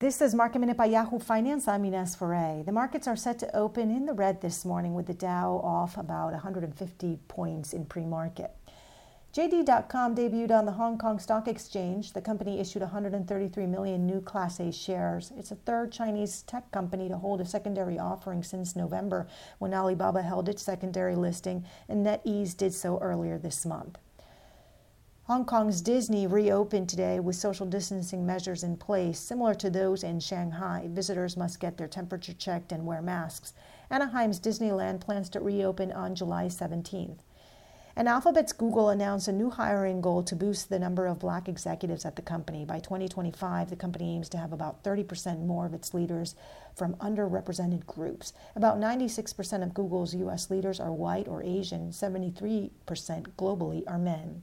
This is Market Minute by Yahoo Finance. I'm Ines Ferre. The markets are set to open in the red this morning with the Dow off about 150 points in pre-market. JD.com debuted on the Hong Kong Stock Exchange. The company issued 133 million new Class A shares. It's the third Chinese tech company to hold a secondary offering since November, when Alibaba held its secondary listing and NetEase did so earlier this month. Hong Kong's Disney reopened today with social distancing measures in place, similar to those in Shanghai. Visitors must get their temperature checked and wear masks. Anaheim's Disneyland plans to reopen on July 17th. And Alphabet's Google announced a new hiring goal to boost the number of black executives at the company. By 2025, the company aims to have about 30% more of its leaders from underrepresented groups. About 96% of Google's U.S. leaders are white or Asian, 73% globally are men.